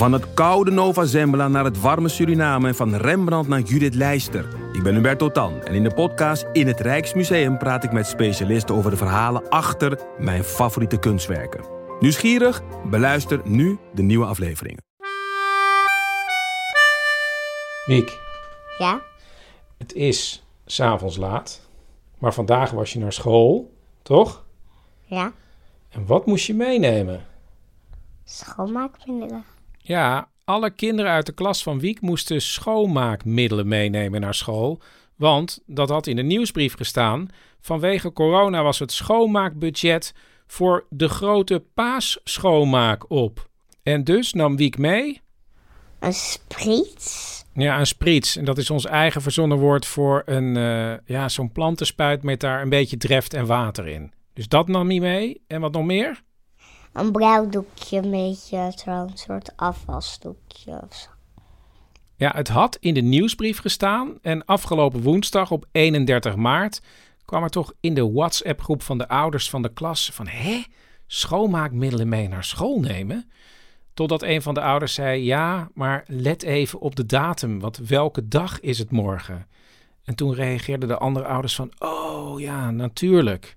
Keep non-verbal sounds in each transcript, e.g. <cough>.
Van het koude Nova Zembla naar het warme Suriname, van Rembrandt naar Judith Leister. Ik ben Hubert Totan en in de podcast In het Rijksmuseum praat ik met specialisten over de verhalen achter mijn favoriete kunstwerken. Nieuwsgierig? Beluister nu de nieuwe afleveringen. Miek, Ja? het is s'avonds laat, maar vandaag was je naar school, toch? Ja? En wat moest je meenemen? Schoonmaakmiddelen. Ja, alle kinderen uit de klas van Wiek moesten schoonmaakmiddelen meenemen naar school. Want, dat had in de nieuwsbrief gestaan, vanwege corona was het schoonmaakbudget voor de grote paasschoonmaak op. En dus nam Wiek mee, Een spriet. ja, een spriets. En dat is ons eigen verzonnen woord voor een, eh, ja, zo'n plantenspuit met daar een beetje dreft en water in. Dus dat nam hij mee. En wat nog meer? Een brouwdoekje, een beetje zo'n soort afwasdoekje of zo. Ja, het had in de nieuwsbrief gestaan en afgelopen woensdag op 31 maart kwam er toch in de WhatsApp-groep van de ouders van de klas van hè, schoonmaakmiddelen mee naar school nemen? Totdat een van de ouders zei ja, maar let even op de datum, want welke dag is het morgen? En toen reageerden de andere ouders van oh ja, natuurlijk.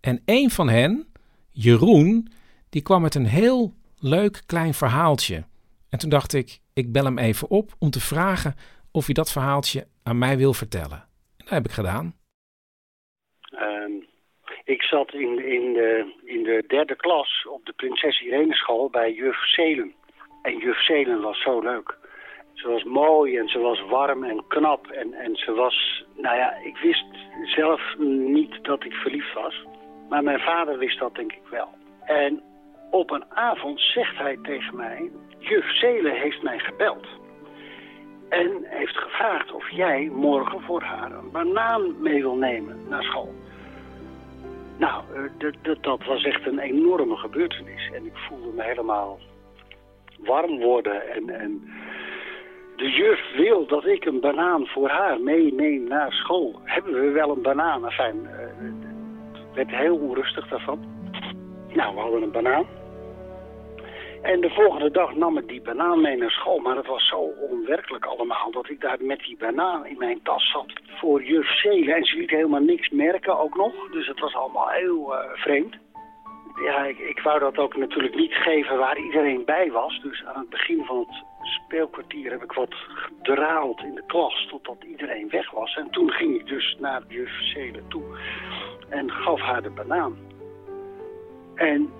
En een van hen, Jeroen, die kwam met een heel leuk klein verhaaltje. En toen dacht ik, ik bel hem even op om te vragen of hij dat verhaaltje aan mij wil vertellen. En dat heb ik gedaan. Ehm, ik zat in, in, de, in de derde klas op de Prinses Irene school bij juf Zelen. En juf Zelen was zo leuk. Ze was mooi en ze was warm en knap. En, en ze was, nou ja, ik wist zelf niet dat ik verliefd was. Maar mijn vader wist dat denk ik wel. En op een avond zegt hij tegen mij... Juf Zelen heeft mij gebeld. En heeft gevraagd of jij morgen voor haar een banaan mee wil nemen naar school. Nou, eh, dat- was echt een enorme gebeurtenis. En ik voelde me helemaal warm worden. En, en de juf wil dat ik een banaan voor haar meeneem naar school. Hebben we wel een banaan? Enfin, eh, werd heel onrustig daarvan. Nou, we hadden een banaan. En de volgende dag nam ik die banaan mee naar school. Maar het was zo onwerkelijk allemaal dat ik daar met die banaan in mijn tas zat voor juf Zelen. En ze liet helemaal niks merken ook nog. Dus het was allemaal heel eh, vreemd. Ja, ik, ik wou dat ook natuurlijk niet geven waar iedereen bij was. Dus aan het begin van het speelkwartier heb ik wat gedraald in de klas totdat iedereen weg was. En toen ging ik dus naar juf Zelen toe en gaf haar de banaan. En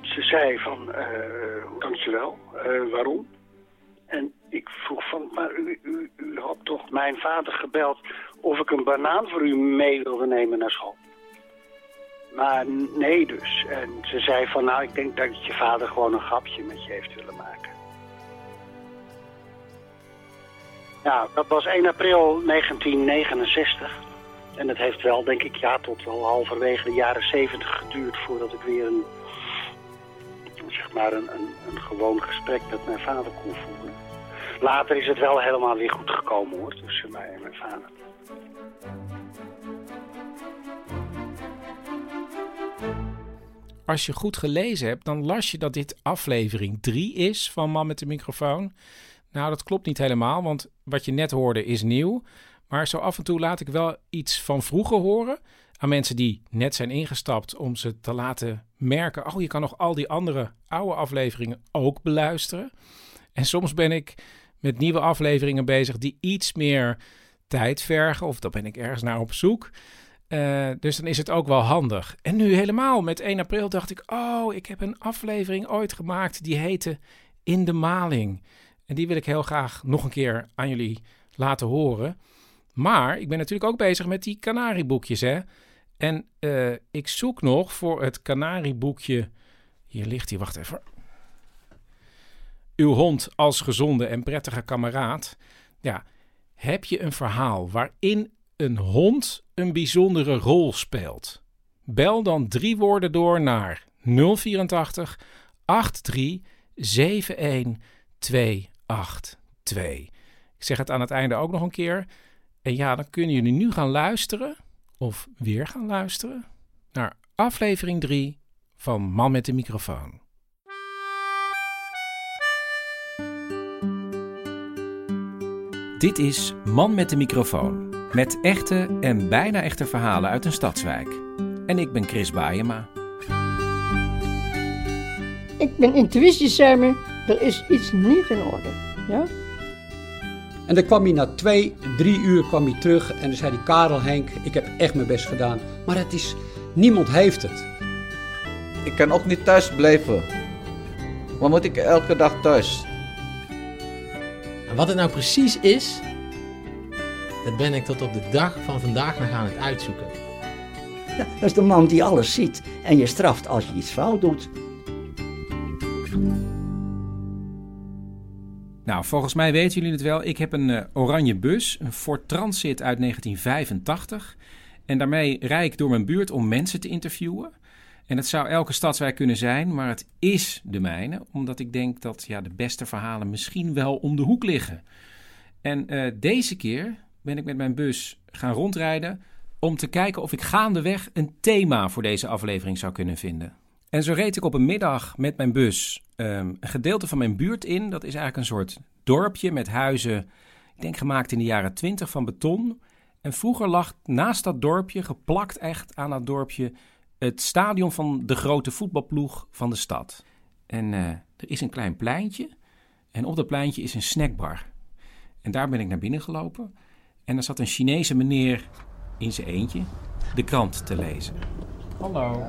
ze zei van, eh dankjewel, eh waarom? En ik vroeg van, maar u, u, u had toch mijn vader gebeld of ik een banaan voor u mee wilde nemen naar school? Maar nee dus. En ze zei van, nou ik denk dat je vader gewoon een grapje met je heeft willen maken. Ja, dat was 1 april 1969. En het heeft wel, denk ik, ja, tot wel halverwege de jaren 70 geduurd voordat ik weer een, zeg maar, een, een, een gewoon gesprek met mijn vader kon voeren. Later is het wel helemaal weer goed gekomen hoor, tussen mij en mijn vader. Als je goed gelezen hebt, dan las je dat dit aflevering 3 is van Man met de microfoon. Nou, dat klopt niet helemaal, want wat je net hoorde is nieuw. Maar zo af en toe laat ik wel iets van vroeger horen aan mensen die net zijn ingestapt om ze te laten merken: oh, je kan nog al die andere oude afleveringen ook beluisteren. En soms ben ik met nieuwe afleveringen bezig die iets meer tijd vergen, of dan ben ik ergens naar op zoek. Eh, dus dan is het ook wel handig. En nu helemaal met 1 april dacht ik: oh, ik heb een aflevering ooit gemaakt die heette In de Maling. En die wil ik heel graag nog een keer aan jullie laten horen. Maar ik ben natuurlijk ook bezig met die kanarieboekjes, hè. En eh, ik zoek nog voor het kanarieboekje. Hier ligt hij, wacht even. uw hond als gezonde en prettige kameraad. Ja, heb je een verhaal waarin een hond een bijzondere rol speelt? Bel dan drie woorden door naar 084 83 71 282. Ik zeg het aan het einde ook nog een keer. En ja, dan kunnen jullie nu gaan luisteren, of weer gaan luisteren, naar aflevering 3 van Man met de microfoon. Dit is Man met de microfoon. Met echte en bijna echte verhalen uit een stadswijk. En ik ben Chris Baayema. Ik ben intuïtie, zei er is iets niet in orde. Ja? En dan kwam hij na twee, drie uur kwam hij terug en dan zei hij, Karel Henk, ik heb echt mijn best gedaan. Maar het is, niemand heeft het. Ik kan ook niet thuis blijven. Waar moet ik elke dag thuis? En wat het nou precies is, dat ben ik tot op de dag van vandaag nog aan het uitzoeken. Ja, dat is de man die alles ziet en je straft als je iets fout doet. Nou, volgens mij weten jullie het wel. Ik heb een eh, oranje bus, een Ford Transit uit 1985. En daarmee rijd ik door mijn buurt om mensen te interviewen. En het zou elke stadswijk kunnen zijn, maar het is de mijne. Omdat ik denk dat ja, de beste verhalen misschien wel om de hoek liggen. En eh, deze keer ben ik met mijn bus gaan rondrijden om te kijken of ik gaandeweg een thema voor deze aflevering zou kunnen vinden. En zo reed ik op een middag met mijn bus ehm, een gedeelte van mijn buurt in. Dat is eigenlijk een soort dorpje met huizen, ik denk gemaakt in de jaren 20 van beton. En vroeger lag naast dat dorpje, geplakt echt aan dat dorpje, het stadion van de grote voetbalploeg van de stad. En uh, er is een klein pleintje en op dat pleintje is een snackbar. En daar ben ik naar binnen gelopen. En er zat een Chinese meneer in zijn eentje de krant te lezen. Hallo,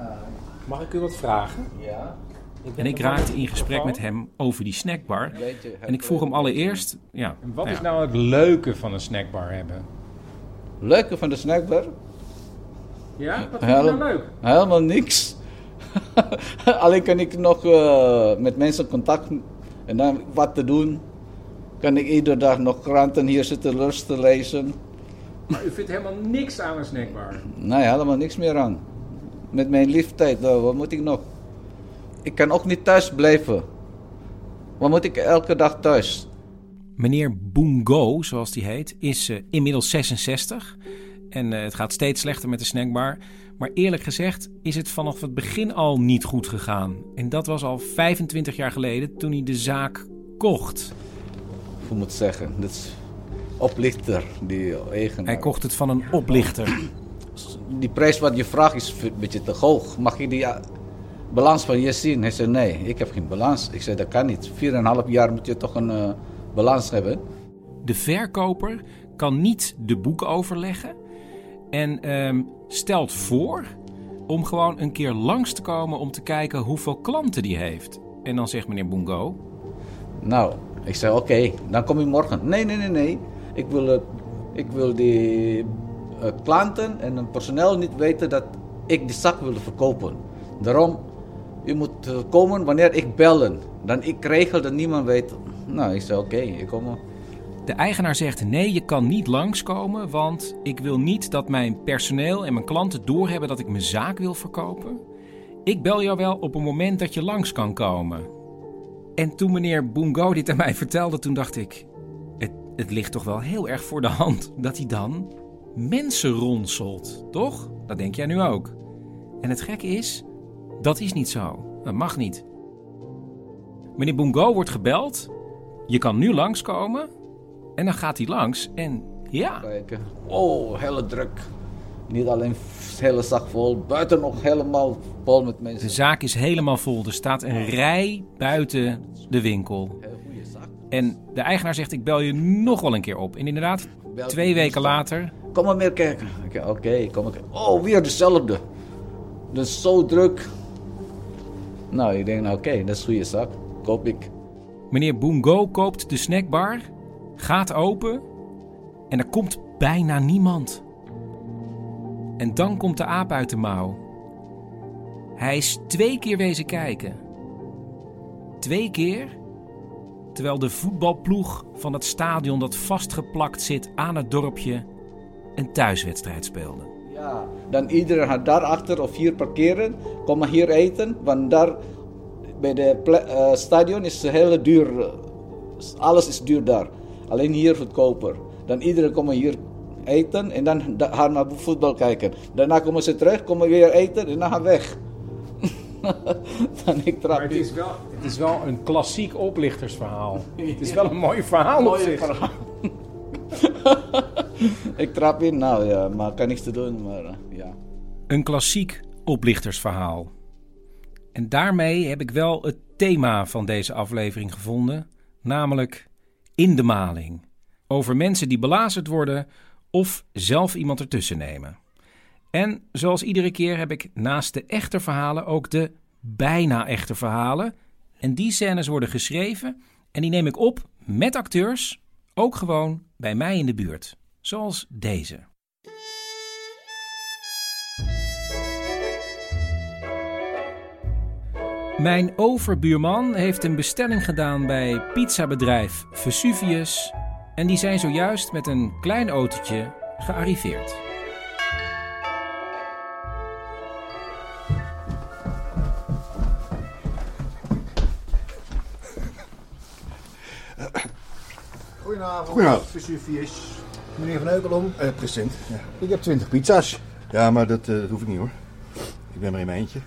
mag ik u wat vragen? Ja. En ik raakte in gesprek met hem over die snackbar. En ik vroeg hem allereerst... Ja, En wat nou is nou het leuke van een snackbar hebben? Leuke van de snackbar? Ja, wat vind je nou leuk? Helemaal niks. <laughs> Alleen kan ik nog eh, met mensen contact en dan wat te doen. Kan ik iedere dag nog kranten hier zitten lust te lezen. Maar u vindt helemaal niks aan een snackbar. Nee, helemaal niks meer aan. Met mijn leeftijd, eh, wat moet ik nog? Ik kan ook niet thuis blijven. Wat moet ik elke dag thuis? Meneer Boongo, zoals die heet, is eh, inmiddels 66. En eh, het gaat steeds slechter met de snackbar. Maar eerlijk gezegd is het vanaf het begin al niet goed gegaan. En dat was al 25 jaar geleden toen hij de zaak kocht. Hoe moet ik zeggen? Dat is oplichter, die eigenaar. Hij kocht het van een oplichter. Die prijs wat je vraagt is een beetje te hoog. Mag je die eh, balans van je zien? Hij zei nee, ik heb geen balans. Ik zei dat kan niet. 4,5 jaar moet je toch een eh, balans hebben. De verkoper kan niet de boeken overleggen. En ehm, stelt voor om gewoon een keer langs te komen om te kijken hoeveel klanten die heeft. En dan zegt meneer Boongo... Nou, ik zei oké, dan kom je morgen. Nee, nee, nee, nee. Ik wil, eh, ik wil die klanten en het personeel niet weten dat ik die zak wil verkopen. Daarom, je moet eh, komen wanneer ik bellen. Dan ik regel dat niemand weet. Nou, ik zei oké, ik kom. De eigenaar zegt nee, je kan niet langskomen, want ik wil niet dat mijn personeel en mijn klanten doorhebben dat ik mijn zaak wil verkopen. Ik bel jou wel op een moment dat je langs kan komen. En toen meneer Boongo dit aan mij vertelde, toen dacht ik, het, het ligt toch wel heel erg voor de hand dat hij dan mensen ronselt, toch? Dat denk jij nu ook. En het gekke is, dat is niet zo. Dat mag niet. Meneer Boongo wordt gebeld. Je kan nu langskomen. En dan gaat hij langs en ja. Kijken. Oh, hele druk. Niet alleen hele zak vol, buiten nog helemaal vol met mensen. De zaak is helemaal vol. Er staat een rij buiten de winkel. En de eigenaar zegt: Ik bel je nog wel een keer op. En inderdaad, twee weken later. Kom maar meer kijken. Oké, kom maar kijken. Oh, weer dezelfde. Dat is zo druk. Nou, ik denk, nou, oké, dat is goede zak. Koop ik. Meneer Boongo koopt de snackbar, gaat open en er komt bijna niemand. En dan komt de aap uit de mouw. Hij is twee keer wezen kijken. Twee keer terwijl de voetbalploeg van het stadion dat vastgeplakt zit aan het dorpje een thuiswedstrijd speelde. Ja, dan iedereen gaat daarachter of hier parkeren, kom maar hier eten, want daar bij de uh, stadion is het heel duur, eh, alles is duur daar. Alleen hier goedkoper. Dan iedereen komt hier eten en dan gaan we voetbal kijken. Daarna komen ze terug, komen weer eten en dan gaan we weg. <laughs> dan ik trap het, is wel, het is wel een klassiek oplichtersverhaal. <laughs> Het is wel een mooi verhaal op zich. <laughs> Ik trap in, nou ja, maar kan niks te doen. Maar, uh, ja. Een klassiek oplichtersverhaal. En daarmee heb ik wel het thema van deze aflevering gevonden, namelijk in de maling. Over mensen die belazerd worden of zelf iemand ertussen nemen. En zoals iedere keer heb ik naast de echte verhalen ook de bijna echte verhalen. En die scènes worden geschreven en die neem ik op met acteurs, ook gewoon bij mij in de buurt. Zoals deze. Mijn overbuurman heeft een bestelling gedaan bij pizzabedrijf Vesuvius en die zijn zojuist met een klein autootje gearriveerd. Goedenavond. Goedenavond. Vesuvius. Meneer Van Eukelom. Uh, president. Ja. Ik heb 20 pizza's. Ja, maar dat, uh, dat hoef ik niet hoor. Ik ben er in mijn eentje.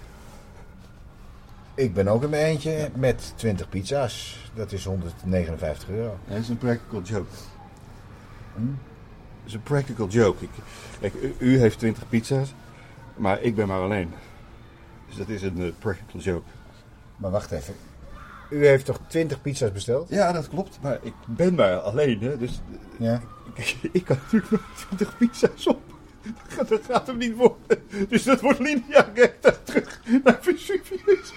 Ik ben ook in mijn eentje met 20 pizza's. Dat is 159 euro. dat is een practical joke. Hm? Dat is een practical joke. Ik, kijk, u, heeft 20 pizza's, maar ik ben maar alleen. Dus dat is een uh, practical joke. Maar wacht even. U heeft toch 20 pizza's besteld? Ja, dat klopt. Maar ik ben maar alleen, hè. Dus ja. <laughs> ik, ik kan natuurlijk nog 20 pizza's op. <laughs> Dat gaat hem niet worden. Dus dat wordt linea recta terug naar Vesuvius.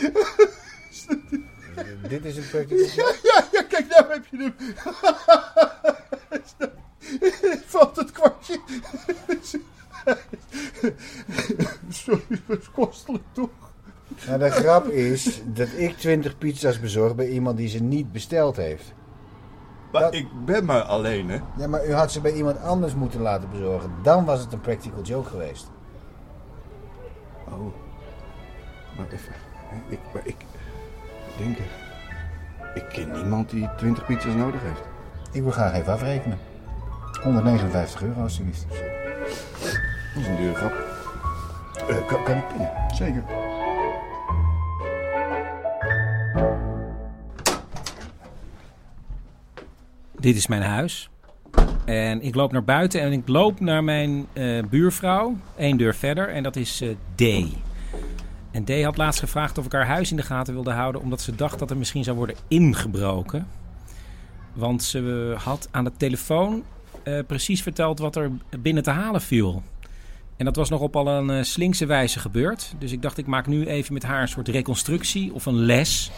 <laughs> Dit is een practical ja, ja, ja, kijk, nou heb je hem. Valt het kwartje. Sorry, het is kostelijk toch? Nou, de grap is dat ik 20 pizza's bezorg bij iemand die ze niet besteld heeft. Maar ik ben maar alleen, hè? Ja, maar u had ze bij iemand anders moeten laten bezorgen. Dan was het een practical joke geweest. Oh. Maar even. Ik, maar ik denk... Ik ken niemand die 20 pizza's nodig heeft. Ik wil graag even afrekenen. 159 euro alsjeblieft. Dat is een dure grap. Uh, kan, kan ik pinnen? Zeker. Dit is mijn huis. En ik loop naar buiten en ik loop naar mijn uh, buurvrouw, één deur verder, en dat is uh, D. En D had laatst gevraagd of ik haar huis in de gaten wilde houden, omdat ze dacht dat er misschien zou worden ingebroken. Want ze had aan de telefoon precies verteld wat er binnen te halen viel. En dat was nog op al een slinkse wijze gebeurd. Dus ik dacht, ik maak nu even met haar een soort reconstructie of een les.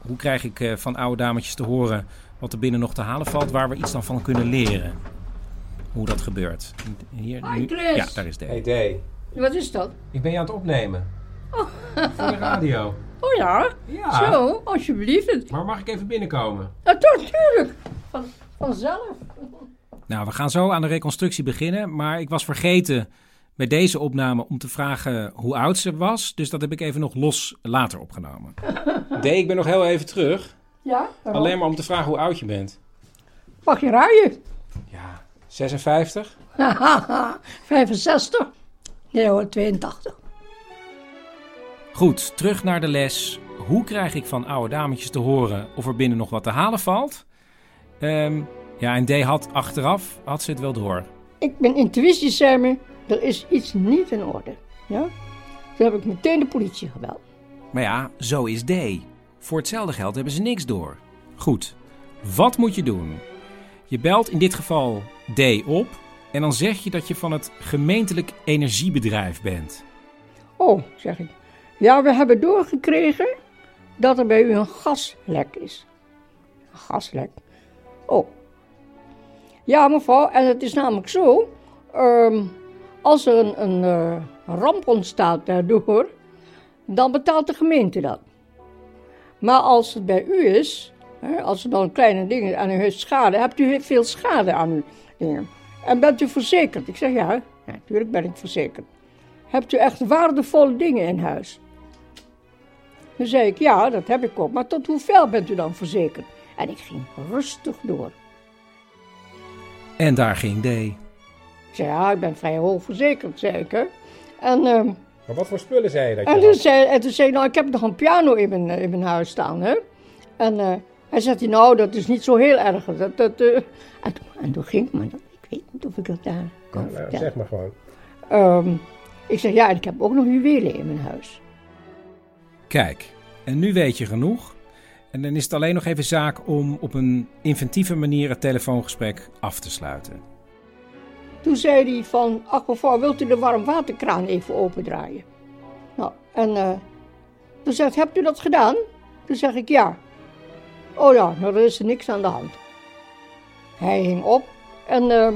Hoe krijg ik van oude dametjes te horen wat er binnen nog te halen valt, waar we iets dan van kunnen leren. Hoe dat gebeurt. Hier, Hi, Chris. Ja, daar is D. Hey D. Wat is dat? Ik ben je aan het opnemen. Oh. Voor de radio. Oh ja? Ja. Zo, alsjeblieft. Maar mag ik even binnenkomen? Ja, toch, tuurlijk. Van, vanzelf. Nou, we gaan zo aan de reconstructie beginnen. Maar ik was vergeten bij deze opname om te vragen hoe oud ze was. Dus dat heb ik even nog los later opgenomen. D, ik ben nog heel even terug. Ja? Waarom? Alleen maar om te vragen hoe oud je bent. Mag je ruien? Ja, 56? 65? <laughs> Nee hoor, 82. Goed, terug naar de les. Hoe krijg ik van oude dametjes te horen of er binnen nog wat te halen valt? Um, ja, en D had achteraf, had ze het wel door. Ik ben intuïtie, Sammy. Er is iets niet in orde. Ja? Toen heb ik meteen de politie gebeld. Maar ja, zo is D. Voor hetzelfde geld hebben ze niks door. Goed, wat moet je doen? Je belt in dit geval D op en dan zeg je dat je van het gemeentelijk energiebedrijf bent. Oh, zeg ik. Ja, we hebben doorgekregen dat er bij u een gaslek is. Een gaslek? Oh. Ja, mevrouw, en het is namelijk zo. Um, als er een, een uh, ramp ontstaat daardoor, dan betaalt de gemeente dat. Maar als het bij u is, hè, als er dan kleine dingen aan u heeft schade, hebt u veel schade aan uw dingen. En bent u verzekerd? Ik zeg ja, ja, natuurlijk ben ik verzekerd. Hebt u echt waardevolle dingen in huis? Dan zei ik ja, dat heb ik ook. Maar tot hoeveel bent u dan verzekerd? En ik ging rustig door. En daar ging D. Ik zei ja, ik ben vrij hoog verzekerd, zei ik. Hè. En, ehm, Maar wat voor spullen zei je dat je en, toen had? zei, en toen zei hij, nou, ik heb nog een piano in mijn, eh, in mijn huis staan. Hè. En eh, hij zei, nou, dat is niet zo heel erg. Dat, dat, eh. en, toen, en toen ging ik, maar ik weet niet of ik dat daar kan Nou, vertellen. zeg maar gewoon. Ehm, ik zeg, ja, en ik heb ook nog juwelen in mijn huis. Kijk, en nu weet je genoeg. En dan is het alleen nog even zaak om op een inventieve manier het telefoongesprek af te sluiten. Toen zei hij van, ach mevrouw, wilt u de warmwaterkraan even opendraaien? Nou, en eh, toen zegt, hebt u dat gedaan? Toen zeg ik, ja. Oh ja, nou, er is er niks aan de hand. Hij hing op en eh,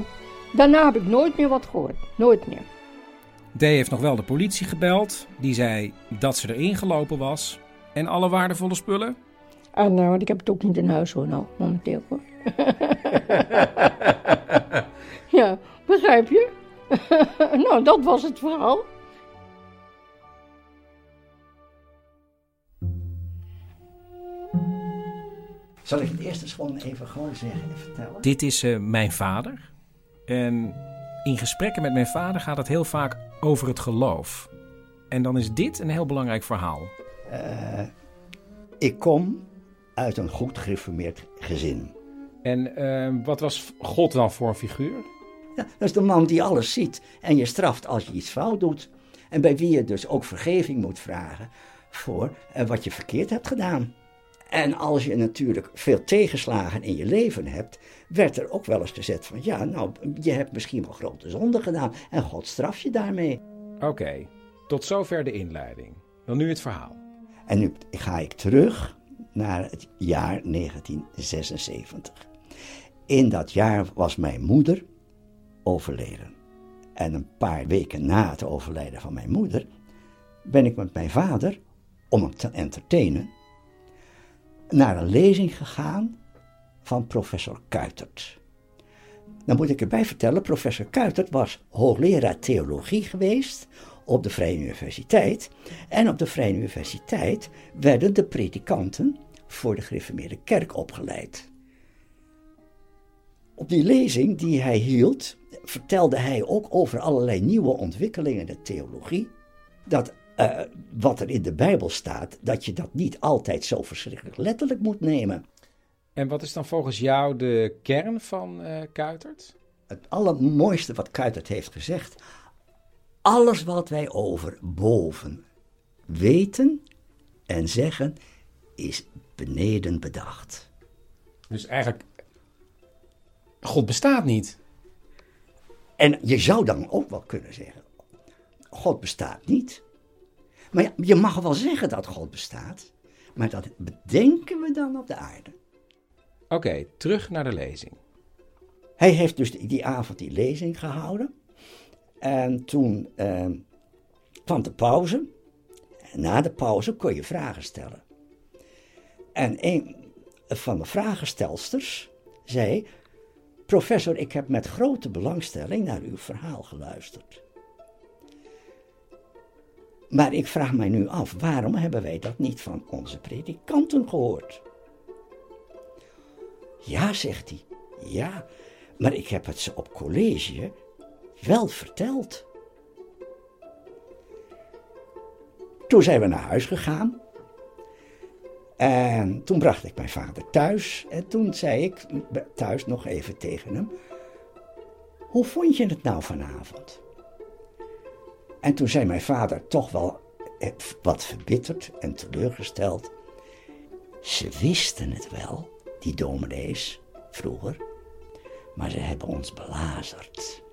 daarna heb ik nooit meer wat gehoord. Nooit meer. D heeft nog wel de politie gebeld. Die zei dat ze erin gelopen was. En alle waardevolle spullen? En, eh, want ik heb het ook niet in huis hoor, nou, momenteel hoor. <laughs> ja, begrijp je? <laughs> nou, dat was het verhaal. Zal ik het eerst eens gewoon even gewoon zeggen en vertellen? Dit is eh, mijn vader. En in gesprekken met mijn vader gaat het heel vaak over het geloof. En dan is dit een heel belangrijk verhaal. Eh, ik kom uit een goed gereformeerd gezin. En eh, wat was God dan voor een figuur? Ja, dat is de man die alles ziet en je straft als je iets fout doet. En bij wie je dus ook vergeving moet vragen voor eh, wat je verkeerd hebt gedaan. En als je natuurlijk veel tegenslagen in je leven hebt, werd er ook wel eens gezegd van ja, nou, je hebt misschien wel grote zonden gedaan en God straft je daarmee. Oké, tot zover de inleiding. Dan nu het verhaal. En nu ga ik terug naar het jaar 1976. In dat jaar was mijn moeder overleden. En een paar weken na het overlijden van mijn moeder ben ik met mijn vader, om hem te entertainen, naar een lezing gegaan van professor Kuitert. Dan moet ik erbij vertellen, professor Kuitert was hoogleraar theologie geweest op de Vrije Universiteit. En op de Vrije Universiteit werden de predikanten voor de gereformeerde kerk opgeleid. Op die lezing die hij hield, vertelde hij ook over allerlei nieuwe ontwikkelingen in de theologie. Dat eh, wat er in de Bijbel staat, dat je dat niet altijd zo verschrikkelijk letterlijk moet nemen. En wat is dan volgens jou de kern van eh Kuitert? Het allermooiste wat Kuitert heeft gezegd, alles wat wij over boven weten en zeggen, is beneden bedacht. Dus eigenlijk, God bestaat niet. En je zou dan ook wel kunnen zeggen, God bestaat niet. Maar ja, je mag wel zeggen dat God bestaat, maar dat bedenken we dan op de aarde. Oké, terug naar de lezing. Hij heeft dus die, avond die lezing gehouden. En toen eh, kwam de pauze. Na de pauze kon je vragen stellen. En een van de vragenstelsters zei: Professor, ik heb met grote belangstelling naar uw verhaal geluisterd. Maar ik vraag mij nu af, waarom hebben wij dat niet van onze predikanten gehoord? Ja, zegt hij. Ja, maar ik heb het ze op college wel verteld. Toen zijn we naar huis gegaan. En toen bracht ik mijn vader thuis. En toen zei ik thuis nog even tegen hem: Hoe vond je het nou vanavond? En toen zei mijn vader toch wel wat verbitterd en teleurgesteld: Ze wisten het wel, die dominees, vroeger, maar ze hebben ons belazerd.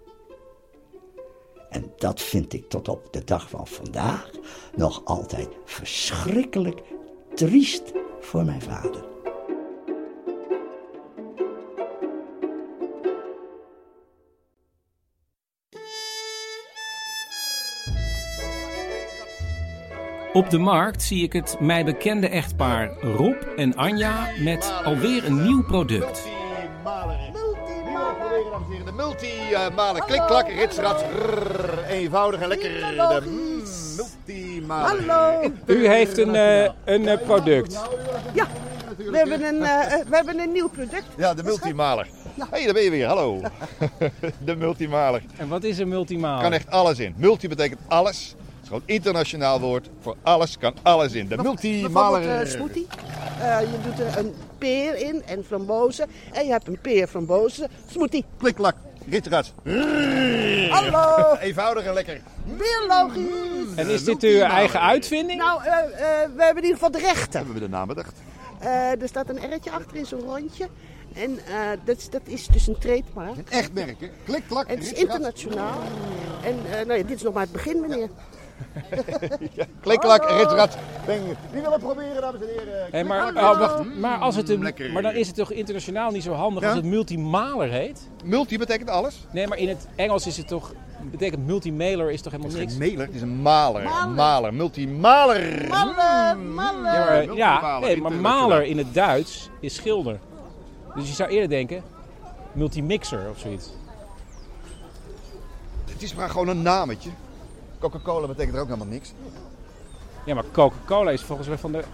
En dat vind ik tot op de dag van vandaag nog altijd verschrikkelijk triest voor mijn vader. Op de markt zie ik het mij bekende echtpaar Rob en Anja met alweer een nieuw product. De multi-malen. Klik, klak, ritsrats. rrrr, Eenvoudig en lekker. De mm. Hallo. U heeft een, eh, een eh, product. Ja, we hebben een, eh, we hebben een nieuw product. Ja, de multimaler. Hé, hey, daar ben je weer. Hallo. <laughs> <laughs> de multimaler. En wat is een multimaal? Kan echt alles in. Multi betekent alles. Het is gewoon een internationaal woord. Voor alles kan alles in. De multimaler. Bijvoorbeeld eh, smoothie. Eh, je doet er een peer in en frambozen. En je hebt een peer, frambozen, smoothie. Klik, klak. Hallo. Eenvoudig en lekker. Weer logisch. En is dit uw eigen uitvinding? Nou, eh, eh, we hebben in ieder geval de rechten. Hebben we de naam bedacht? Eh, er staat een R'tje achter in zo'n rondje. En eh, dat, is- dat is dus een trademark. Een echt merk, hè? Klik, klak, Het is internationaal. En eh, nou ja, dit is nog maar het begin, meneer. <laughs> klak, Hallo. ritsrats. Ben je- Wie wil het proberen, dames en heren? Hey, maar, oh, wacht, maar, als het een, maar dan is het toch internationaal niet zo handig Ja? als het multimaler heet? Multi betekent alles. Nee, maar in het Engels is het toch... Betekent multimailer is toch helemaal Het is niks? geen mailer, het is een maler. Maler. maler. Multimaler. Malle, Mm. malle. Ja, maar, ja, Multimaler, nee, maar maler in het Duits is schilder. Dus je zou eerder denken multimixer of zoiets. Het is maar gewoon een nametje. Coca-Cola betekent er ook helemaal niks. Ja, maar Coca-Cola is volgens mij van de...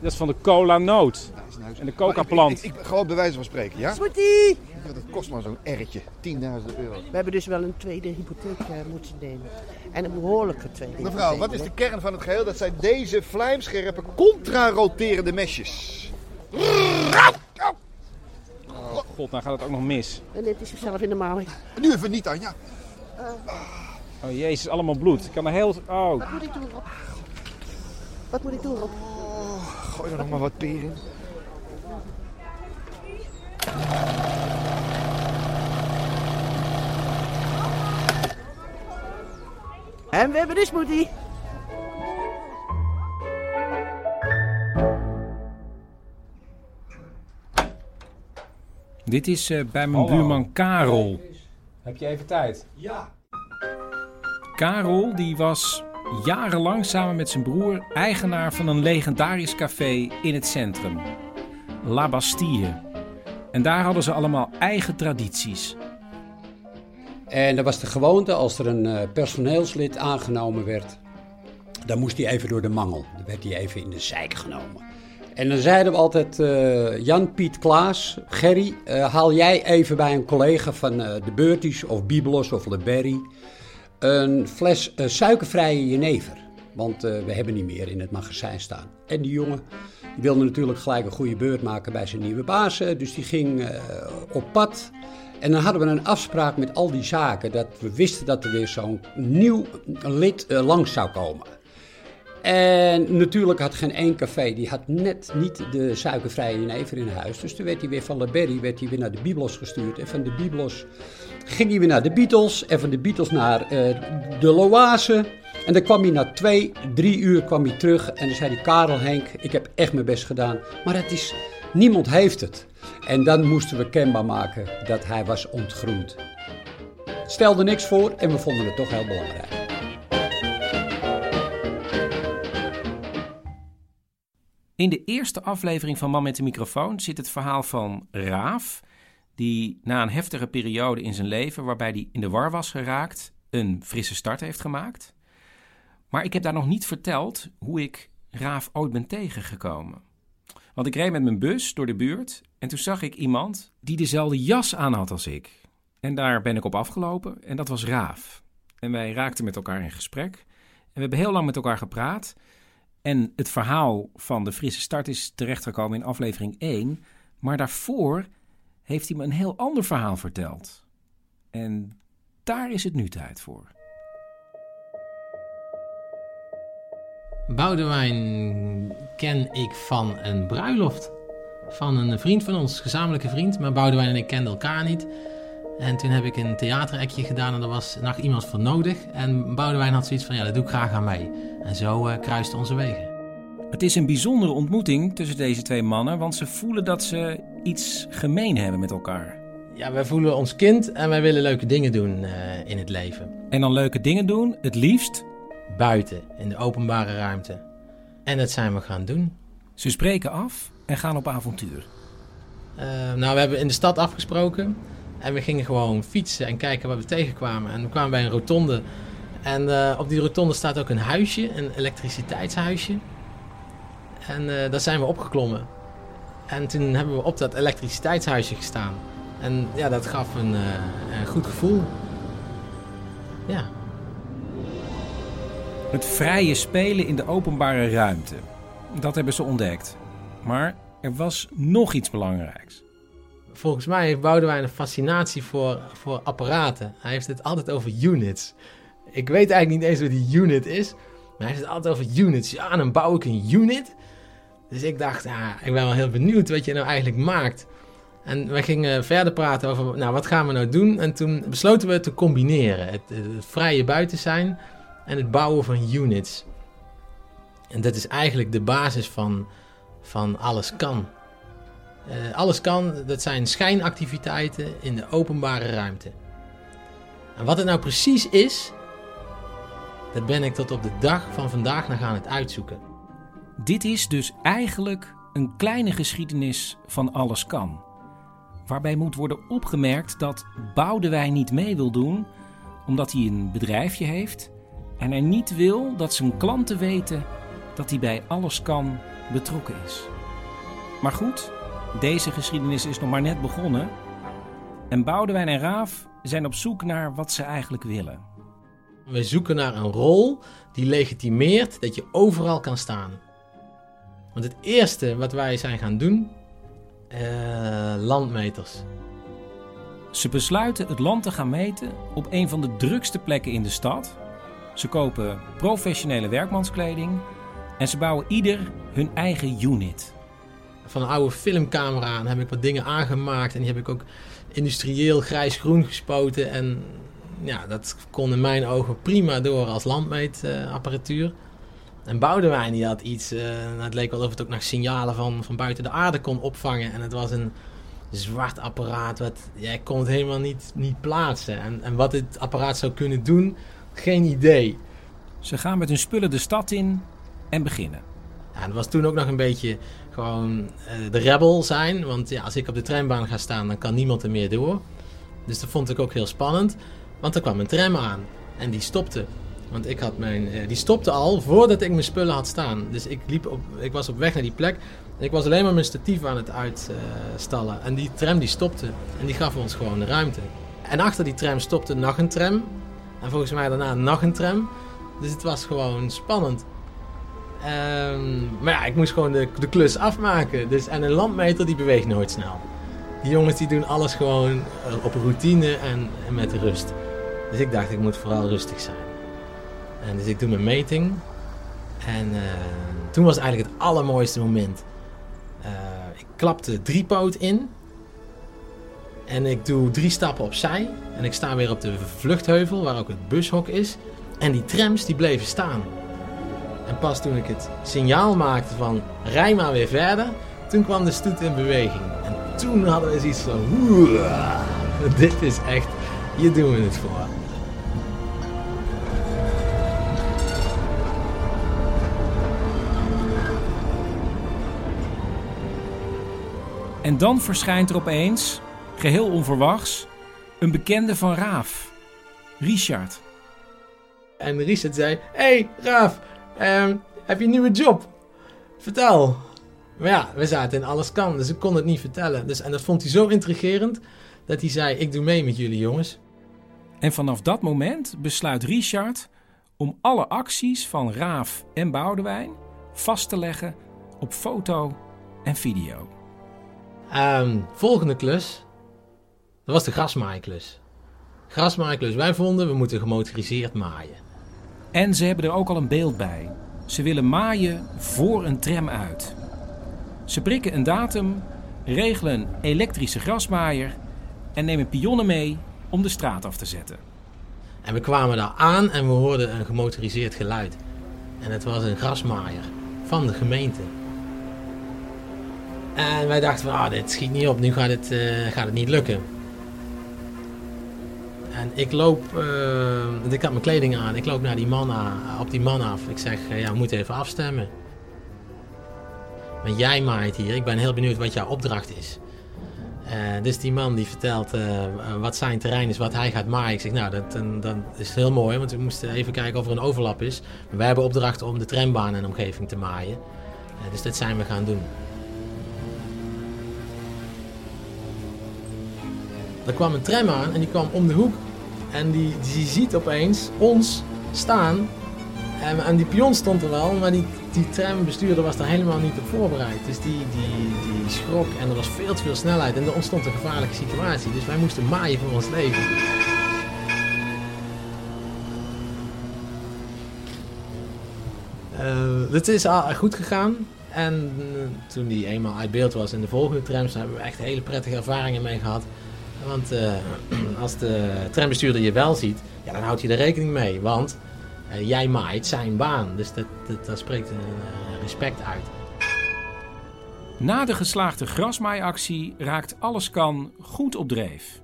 Dat is van de cola-noot. En de coca-plant. Ik, ik, ik, gewoon bij wijze van spreken, ja? Smoothie. Ja, Dat kost maar zo'n R'tje. 10.000 euro. We hebben dus wel een tweede hypotheek eh, moeten nemen. En een behoorlijke tweede Mevrouw, wat is de kern van het geheel? Dat zijn deze vlijmscherpe, contra-roterende mesjes. Oh god, nou gaat het ook nog mis. En dit is zichzelf in de maling. Nu even niet, Anja. Oh jezus, allemaal bloed. Ik kan er heel... Oh. Wat moet ik doen, Rob? Wat moet ik doen, Rob? Gooi er nog maar wat peer in. En we hebben de smoothie. Dit is eh, bij mijn Hallo. buurman Karel. Heb je even tijd? Ja. Karel die was jarenlang samen met zijn broer eigenaar van een legendarisch café in het centrum. La Bastille. En daar hadden ze allemaal eigen tradities. En dat was de gewoonte, als er een eh, personeelslid aangenomen werd, dan moest hij even door de mangel. Dan werd hij even in de zijk genomen. En dan zeiden we altijd, eh, Jan, Piet, Klaas, Gerry, eh, haal jij even bij een collega van de Beurties of Biblos of Le Berry een fles eh, suikervrije jenever. Want eh, we hebben niet meer in het magazijn staan. En die jongen die wilde natuurlijk gelijk een goede beurt maken bij zijn nieuwe baas. eh, Dus die ging op pad. En dan hadden we een afspraak met al die zaken. Dat we wisten dat er weer zo'n nieuw lid langs zou komen. En natuurlijk had geen één café, die had net niet de suikervrije jenever in huis. Dus toen werd hij weer van La Berry werd hij weer naar de Biblos gestuurd. En van de Biblos ging hij weer naar de Beatles. En van de Beatles naar eh, de Loase. En dan kwam hij na twee, drie uur kwam hij terug. En dan zei hij, Karel Henk, ik heb echt mijn best gedaan. Maar het is, niemand heeft het. En dan moesten we kenbaar maken dat hij was ontgroend. Stelde niks voor en we vonden het toch heel belangrijk. In de eerste aflevering van Man met de microfoon zit het verhaal van Raaf, die na een heftige periode in zijn leven, waarbij hij in de war was geraakt, een frisse start heeft gemaakt. Maar ik heb daar nog niet verteld hoe ik Raaf ooit ben tegengekomen. Want ik reed met mijn bus door de buurt en toen zag ik iemand die dezelfde jas aan had als ik. En daar ben ik op afgelopen en dat was Raaf. En wij raakten met elkaar in gesprek. En we hebben heel lang met elkaar gepraat. En het verhaal van de frisse start is terechtgekomen in aflevering 1. Maar daarvoor heeft hij me een heel ander verhaal verteld. En daar is het nu tijd voor. Boudewijn ken ik van een bruiloft. Van een vriend van ons, gezamenlijke vriend. Maar Boudewijn en ik kenden elkaar niet. En toen heb ik een theaterekje gedaan en er was nog iemand voor nodig. En Boudewijn had zoiets van, ja, dat doe ik graag aan mee. En zo eh kruisten onze wegen. Het is een bijzondere ontmoeting tussen deze twee mannen, want ze voelen dat ze iets gemeen hebben met elkaar. Ja, wij voelen ons kind en wij willen leuke dingen doen eh, in het leven. En dan leuke dingen doen, het liefst Buiten, in de openbare ruimte. En dat zijn we gaan doen. Ze spreken af en gaan op avontuur. Uh, nou, we hebben in de stad afgesproken. En we gingen gewoon fietsen en kijken wat we tegenkwamen. En we kwamen bij een rotonde. En uh, op die rotonde staat ook een huisje, een elektriciteitshuisje. En uh, daar zijn we opgeklommen. En toen hebben we op dat elektriciteitshuisje gestaan. En ja, dat gaf een, een goed gevoel. Ja. Het vrije spelen in de openbare ruimte. Dat hebben ze ontdekt. Maar er was nog iets belangrijks. Volgens mij heeft Boudewijn een fascinatie voor, voor apparaten. Hij heeft het altijd over units. Ik weet eigenlijk niet eens wat die unit is. Maar hij heeft het altijd over units. Ja, dan bouw ik een unit. Dus ik dacht, ik ben wel heel benieuwd wat je nou eigenlijk maakt. En we gingen verder praten over, nou, wat gaan we nou doen? En toen besloten we te combineren. Het, het vrije buiten zijn en het bouwen van units. En dat is eigenlijk de basis van, van alles kan. Uh, alles kan, dat zijn schijnactiviteiten in de openbare ruimte. En wat het nou precies is, dat ben ik tot op de dag van vandaag nog aan het uitzoeken. Dit is dus eigenlijk een kleine geschiedenis van alles kan. Waarbij moet worden opgemerkt dat Boudewijn niet mee wil doen omdat hij een bedrijfje heeft en hij niet wil dat zijn klanten weten dat hij bij alles kan betrokken is. Maar goed, deze geschiedenis is nog maar net begonnen. En Boudewijn en Raaf zijn op zoek naar wat ze eigenlijk willen. We zoeken naar een rol die legitimeert dat je overal kan staan. Want het eerste wat wij zijn gaan doen, uh, landmeters. Ze besluiten het land te gaan meten op een van de drukste plekken in de stad. Ze kopen professionele werkmanskleding en ze bouwen ieder hun eigen unit. Van een oude filmcamera heb ik wat dingen aangemaakt. En die heb ik ook industrieel grijs-groen gespoten. En ja, dat kon in mijn ogen prima door als landmeetapparatuur. en Boudewijn die had iets, uh, het leek wel of het ook nog signalen van, van buiten de aarde kon opvangen. En het was een zwart apparaat, wat, jij kon het helemaal niet, niet plaatsen. En, en wat dit apparaat zou kunnen doen, geen idee. Ze gaan met hun spullen de stad in en beginnen. Ja, dat was toen ook nog een beetje gewoon uh, de rebel zijn. Want ja, als ik op de trambaan ga staan, dan kan niemand er meer door. Dus dat vond ik ook heel spannend. Want er kwam een tram aan en die stopte. Want ik had mijn, uh, die stopte al voordat ik mijn spullen had staan. Dus ik, liep op, ik was op weg naar die plek. En ik was alleen maar mijn statief aan het uitstallen. En die tram die stopte. En die gaf ons gewoon de ruimte. En achter die tram stopte nog een tram. En volgens mij daarna nog een tram. Dus het was gewoon spannend. Um, maar ja, ik moest gewoon de, de klus afmaken. Dus, en een landmeter die beweegt nooit snel. Die jongens die doen alles gewoon eh, op routine en, en met rust. Dus ik dacht, ik moet vooral rustig zijn. En dus ik doe mijn meting. En uh, toen was eigenlijk het allermooiste moment. Uh, ik klapte drie poot in. En ik doe drie stappen opzij. En ik sta weer op de vluchtheuvel, waar ook het bushok is. En die trams die bleven staan. En pas toen ik het signaal maakte van rij maar weer verder, toen kwam de stoet in beweging. En toen hadden we zoiets van, dit is echt, hier doen we het voor. En dan verschijnt er opeens, geheel onverwachts, een bekende van Raaf, Richard. En Richard zei: Hey Raaf, um, heb je een nieuwe job? Vertel. Maar ja, we zaten in alles kan, dus ik kon het niet vertellen. Dus, en dat vond hij zo intrigerend dat hij zei: Ik doe mee met jullie jongens. En vanaf dat moment besluit Richard om alle acties van Raaf en Boudewijn vast te leggen op foto en video. Um, volgende klus, dat was de grasmaaiklus. Grasmaaiklus, wij vonden we moeten gemotoriseerd maaien. En ze hebben er ook al een beeld bij. Ze willen maaien voor een tram uit. Ze prikken een datum, regelen een elektrische grasmaaier en nemen pionnen mee om de straat af te zetten. En we kwamen daar aan en we hoorden een gemotoriseerd geluid. En het was een grasmaaier van de gemeente. En wij dachten van, ah, dit schiet niet op, nu gaat het, uh, gaat het niet lukken. En ik loop, uh, ik had mijn kleding aan, ik loop naar die man, op die man af. Ik zeg, uh, ja, we moeten even afstemmen. Want jij maait hier. Ik ben heel benieuwd wat jouw opdracht is. Eh, dus die man die vertelt eh, wat zijn terrein is, wat hij gaat maaien. Ik zeg, nou, dat, dan is heel mooi, want we moesten even kijken of er een overlap is. Maar wij hebben opdracht om de trambaan en omgeving te maaien. Eh, dus dat zijn we gaan doen. Er kwam een tram aan en die kwam om de hoek. En die, die ziet opeens ons staan. En, die pion stond er wel, maar die, die trambestuurder was daar helemaal niet op voorbereid. Dus die, die, die schrok en er was veel te veel snelheid. En er ontstond een gevaarlijke situatie. Dus wij moesten maaien voor ons leven. Uh, het is goed gegaan. En uh, toen die eenmaal uit beeld was in de volgende trams, hebben we echt hele prettige ervaringen mee gehad. Want uh, als de trambestuurder je wel ziet, ja, dan houdt hij er rekening mee. Want uh, jij maait zijn baan. Dus dat, dat, spreekt een respect uit. Na de geslaagde grasmaaiactie raakt Alles Kan goed op dreef.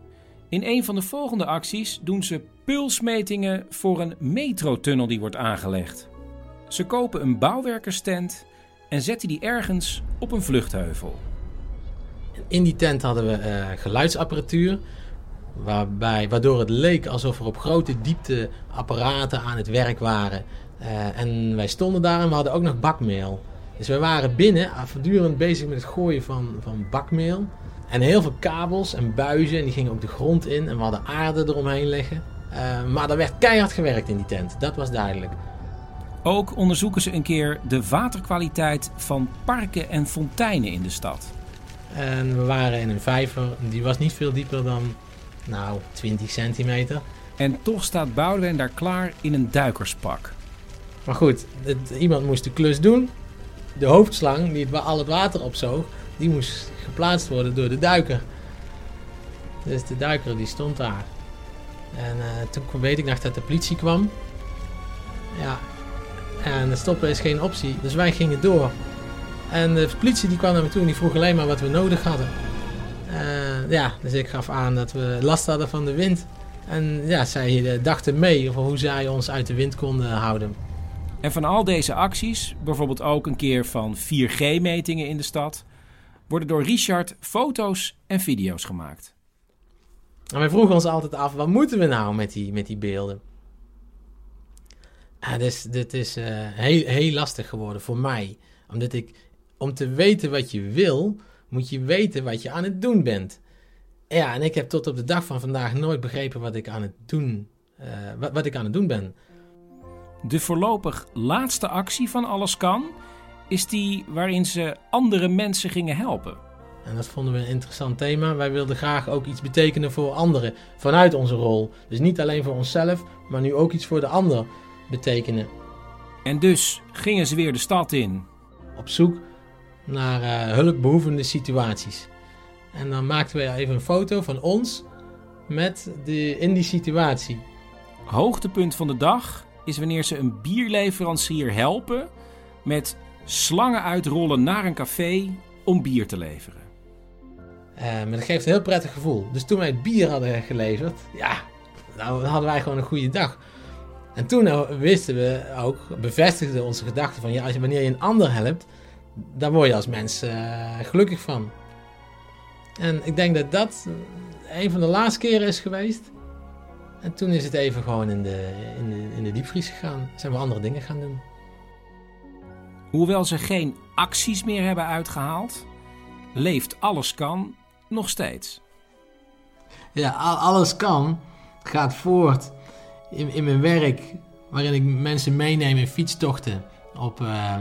In een van de volgende acties doen ze pulsmetingen voor een metrotunnel die wordt aangelegd. Ze kopen een bouwwerkerstent en zetten die ergens op een vluchtheuvel. In die tent hadden we uh, geluidsapparatuur. Waarbij, waardoor het leek alsof er op grote diepte apparaten aan het werk waren. Uh, en wij stonden daar en we hadden ook nog bakmeel. Dus we waren binnen voortdurend bezig met het gooien van, van bakmeel. En heel veel kabels en buizen. En die gingen ook de grond in. En we hadden aarde eromheen liggen. Uh, maar er werd keihard gewerkt in die tent. Dat was duidelijk. Ook onderzoeken ze een keer de waterkwaliteit van parken en fonteinen in de stad. En we waren in een vijver. Die was niet veel dieper dan, nou, 20 centimeter. En toch staat Boudewijn daar klaar in een duikerspak. Maar goed, het, iemand moest de klus doen. De hoofdslang, die het, al het water opzoog, die moest geplaatst worden door de duiker. Dus de duiker die stond daar. En uh, toen weet ik nog dat de politie kwam. Ja, en stoppen is geen optie. Dus wij gingen door. En de politie die kwam naar me toe en die vroeg alleen maar wat we nodig hadden. Uh, ja, dus ik gaf aan dat we last hadden van de wind. En ja, zij dachten mee over hoe zij ons uit de wind konden houden. En van al deze acties, bijvoorbeeld ook een keer van 4G-metingen in de stad, worden door Richard foto's en video's gemaakt. En wij vroegen ons altijd af, wat moeten we nou met die, met die beelden? Dus, dit is uh, heel, heel lastig geworden voor mij. Omdat ik, om te weten wat je wil, moet je weten wat je aan het doen bent. Ja, en ik heb tot op de dag van vandaag nooit begrepen wat ik aan het doen, uh, wat, wat ik aan het doen ben. De voorlopig laatste actie van Alles Kan is die waarin ze andere mensen gingen helpen. En dat vonden we een interessant thema. Wij wilden graag ook iets betekenen voor anderen vanuit onze rol. Dus niet alleen voor onszelf, maar nu ook iets voor de ander betekenen. En dus gingen ze weer de stad in. Op zoek naar uh, hulpbehoevende situaties. En dan maakten we even een foto van ons met de, in die situatie. Hoogtepunt van de dag is wanneer ze een bierleverancier helpen met slangen uitrollen naar een café om bier te leveren. Uh, maar dat geeft een heel prettig gevoel. Dus toen wij het bier hadden geleverd, ja, nou hadden wij gewoon een goede dag. En toen wisten we ook, bevestigden onze gedachte van ja, als je, wanneer je een ander helpt, daar word je als mens uh, gelukkig van. En ik denk dat dat een van de laatste keren is geweest. En toen is het even gewoon in de, in de, in de diepvries gegaan. Zijn we andere dingen gaan doen. Hoewel ze geen acties meer hebben uitgehaald, leeft Alles Kan nog steeds. Ja, Alles Kan gaat voort in, in mijn werk, waarin ik mensen meeneem in fietstochten op uh,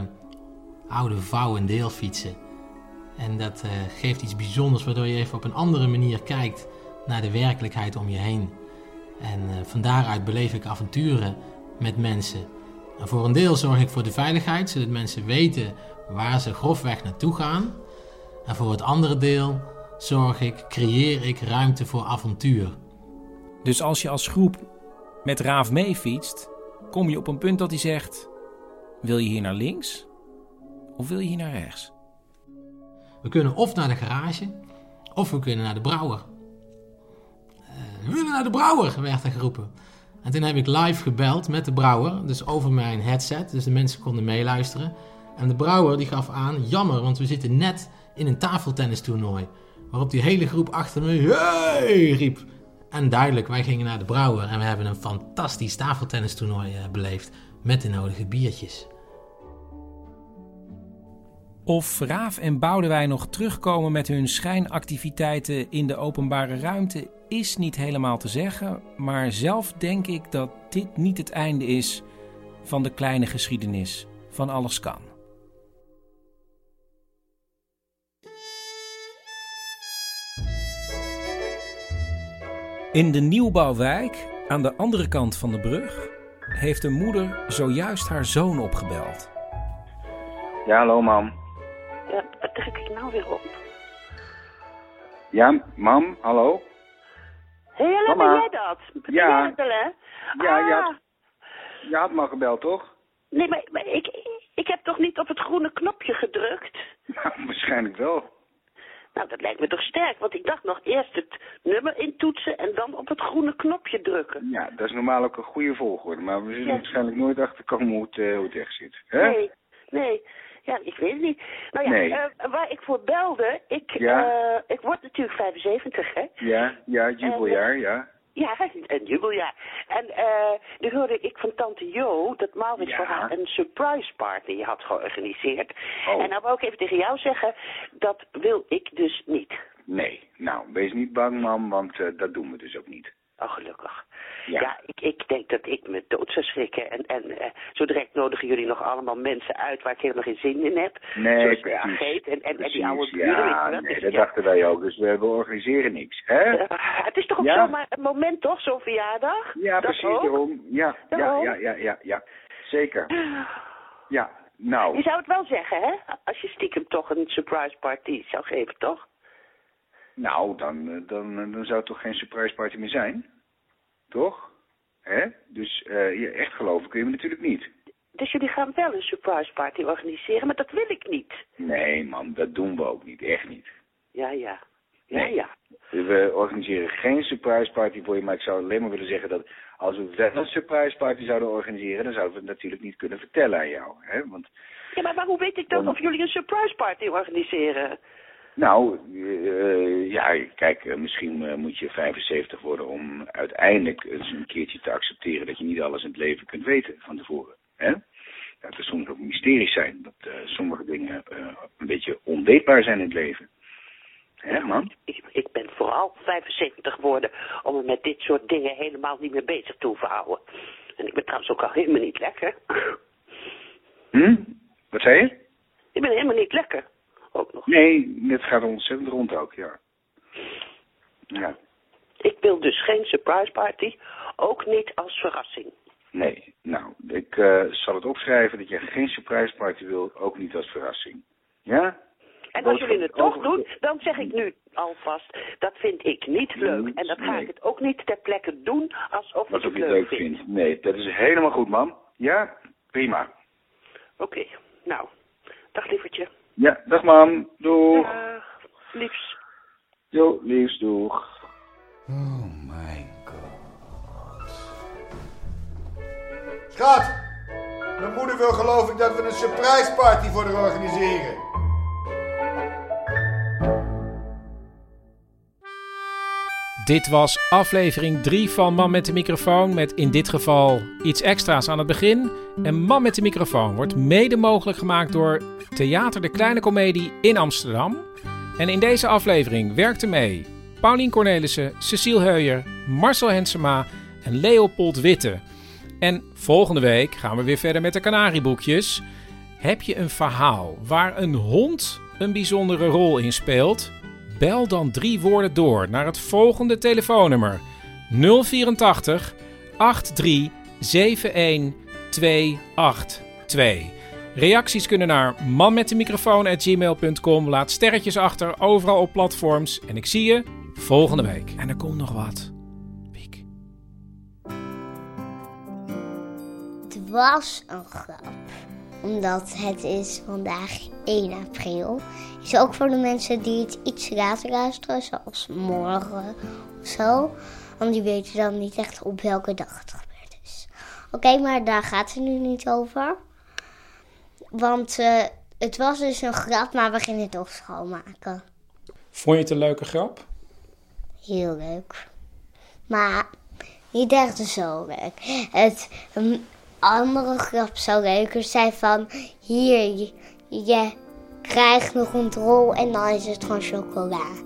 oude vouw- en deelfietsen. En dat uh, geeft iets bijzonders, waardoor je even op een andere manier kijkt naar de werkelijkheid om je heen. En uh, van daaruit beleef ik avonturen met mensen. En voor een deel zorg ik voor de veiligheid, zodat mensen weten waar ze grofweg naartoe gaan. En voor het andere deel zorg ik, creëer ik ruimte voor avontuur. Dus als je als groep met Raaf mee fietst, kom je op een punt dat hij zegt: Wil je hier naar links of wil je hier naar rechts? We kunnen of naar de garage of we kunnen naar de brouwer. Uh, we willen naar de brouwer, werd er geroepen. En toen heb ik live gebeld met de brouwer, dus over mijn headset, dus de mensen konden meeluisteren. En de brouwer die gaf aan, jammer, want we zitten net in een tafeltennistoernooi. Waarop die hele groep achter me, hey, riep. En duidelijk, wij gingen naar de brouwer en we hebben een fantastisch tafeltennistoernooi eh, beleefd. Met de nodige biertjes. Of Raaf en Boudewijn nog terugkomen met hun schijnactiviteiten in de openbare ruimte is niet helemaal te zeggen, maar zelf denk ik dat dit niet het einde is van de kleine geschiedenis van alles kan. In de nieuwbouwwijk, aan de andere kant van de brug, heeft een moeder zojuist haar zoon opgebeld. Ja, hallo mam. Ja, wat druk ik nou weer op? Ja, mam, hallo? Mama. ben jij dat? Ben Ja. Ja, Ah, je had, je had gebeld, toch? Nee, maar, maar ik, ik heb toch niet op het groene knopje gedrukt? <laughs> Nou, waarschijnlijk wel. Nou, dat lijkt me toch sterk, want ik dacht nog eerst het nummer intoetsen en dan op het groene knopje drukken. Ja, dat is normaal ook een goede volgorde, maar we zullen Ja. waarschijnlijk nooit achterkomen hoe het, eh, hoe het echt zit. Hè? Nee, nee. Ja, ik weet het niet. Nou ja, Nee. eh, waar ik voor belde, ik, Ja. eh, ik word natuurlijk 75, hè? Ja, ja, jubeljaar, ja. Ja, <laughs> een jubeljaar. En eh nu hoorde ik van tante Jo dat Maurits Ja. voor haar een surprise party had georganiseerd. Oh. En nou wou ik even tegen jou zeggen, dat wil ik dus niet. Nee, nou, wees niet bang, mam, want dat doen we dus ook niet. Oh, gelukkig. Ja. Ja, ik, ik denk dat ik me dood zou schrikken. En, en eh, zo direct nodigen jullie nog allemaal mensen uit waar ik helemaal geen zin in heb. Nee, Zoals de. Ageet en, en, en die oude buren. Ja, nee, Dus dat ja, dachten wij ook. Dus we, we organiseren niks, hè? eh, het is toch ook Ja? zomaar een moment, toch? Zo'n verjaardag? Ja, Dat precies, daarom. Ja, ja, Daarom? ja, ja, ja, ja. Zeker. Ja, nou. Je zou het wel zeggen, hè? Als je stiekem toch een surprise party zou geven, toch? Nou, dan, eh, dan, eh, dan zou het toch geen surprise party meer zijn? Toch? Hè? Dus je echt geloven kun je me natuurlijk niet. Dus jullie gaan wel een surprise party organiseren, maar dat wil ik niet. Nee, man, dat doen we ook niet. Echt niet. Ja, ja. Ja, Nee. ja. We organiseren geen surprise party voor je, maar ik zou alleen maar willen zeggen dat als we wel een surprise party zouden organiseren, dan zouden we het natuurlijk niet kunnen vertellen aan jou. Hè? Want, Ja, maar, maar hoe weet ik dan Dan- of jullie een surprise party organiseren? Nou, eh, ja, kijk, eh, misschien eh, moet je 75 worden om uiteindelijk eens een keertje te accepteren dat je niet alles in het leven kunt weten van tevoren. Hè? Dat er soms ook mysteries zijn, dat sommige dingen een beetje onweetbaar zijn in het leven. Hè, man? Ik, ik ben vooral 75 geworden om me met dit soort dingen helemaal niet meer bezig te hoeven houden. En ik ben trouwens ook al helemaal niet lekker. Hm? Wat zei je? Ik ben helemaal niet lekker. Ook nog. Nee, het gaat ontzettend rond ook, ja. Ja, Ik wil dus geen surprise party, ook niet als verrassing. nee. Nou, ik eh, zal het opschrijven dat je geen surprise party wil, ook niet als verrassing. Ja? En als jullie het toch doen, dan zeg ik nu alvast, dat vind ik niet leuk. En dat ga nee. ik het ook niet ter plekke doen alsof ik het leuk leuk vind. vindt. Nee, dat is helemaal goed, man. Ja? Prima. Oké, nou, dag lievertje. Ja, dag mam. Doeg. Dag, liefs. Jo, liefst, doeg. Oh my god. Schat! Mijn moeder wil geloof ik dat we een surprise party voor haar organiseren. Dit was aflevering 3 van Man met de microfoon met in dit geval iets extra's aan het begin. En Man met de microfoon wordt mede mogelijk gemaakt door Theater de Kleine Comedie in Amsterdam. En in deze aflevering werkten mee Paulien Cornelissen, Cecile Heuyer, Marcel Hensema en Leopold Witte. En volgende week gaan we weer verder met de Canarieboekjes. Heb je een verhaal waar een hond een bijzondere rol in speelt? Bel dan drie woorden door naar het volgende telefoonnummer 084 83 71 282. Reacties kunnen naar manmetdemicrofoon.gmail.com. Laat sterretjes achter, overal op platforms. En ik zie je volgende week. En er komt nog wat. Het was een grap. Omdat het is vandaag 1 april. Is ook voor de mensen die het iets later luisteren, zoals morgen of zo. Want die weten dan niet echt op welke dag het gebeurd is. Oké, maar daar gaat het nu niet over. Want eh, het was dus een grap, maar we gingen het toch schoonmaken. Vond je het een leuke grap? Heel leuk. Maar niet echt zo leuk. Het een andere grap zou leuker zijn van... Hier, je, je krijgt nog een rol en dan is het van chocola.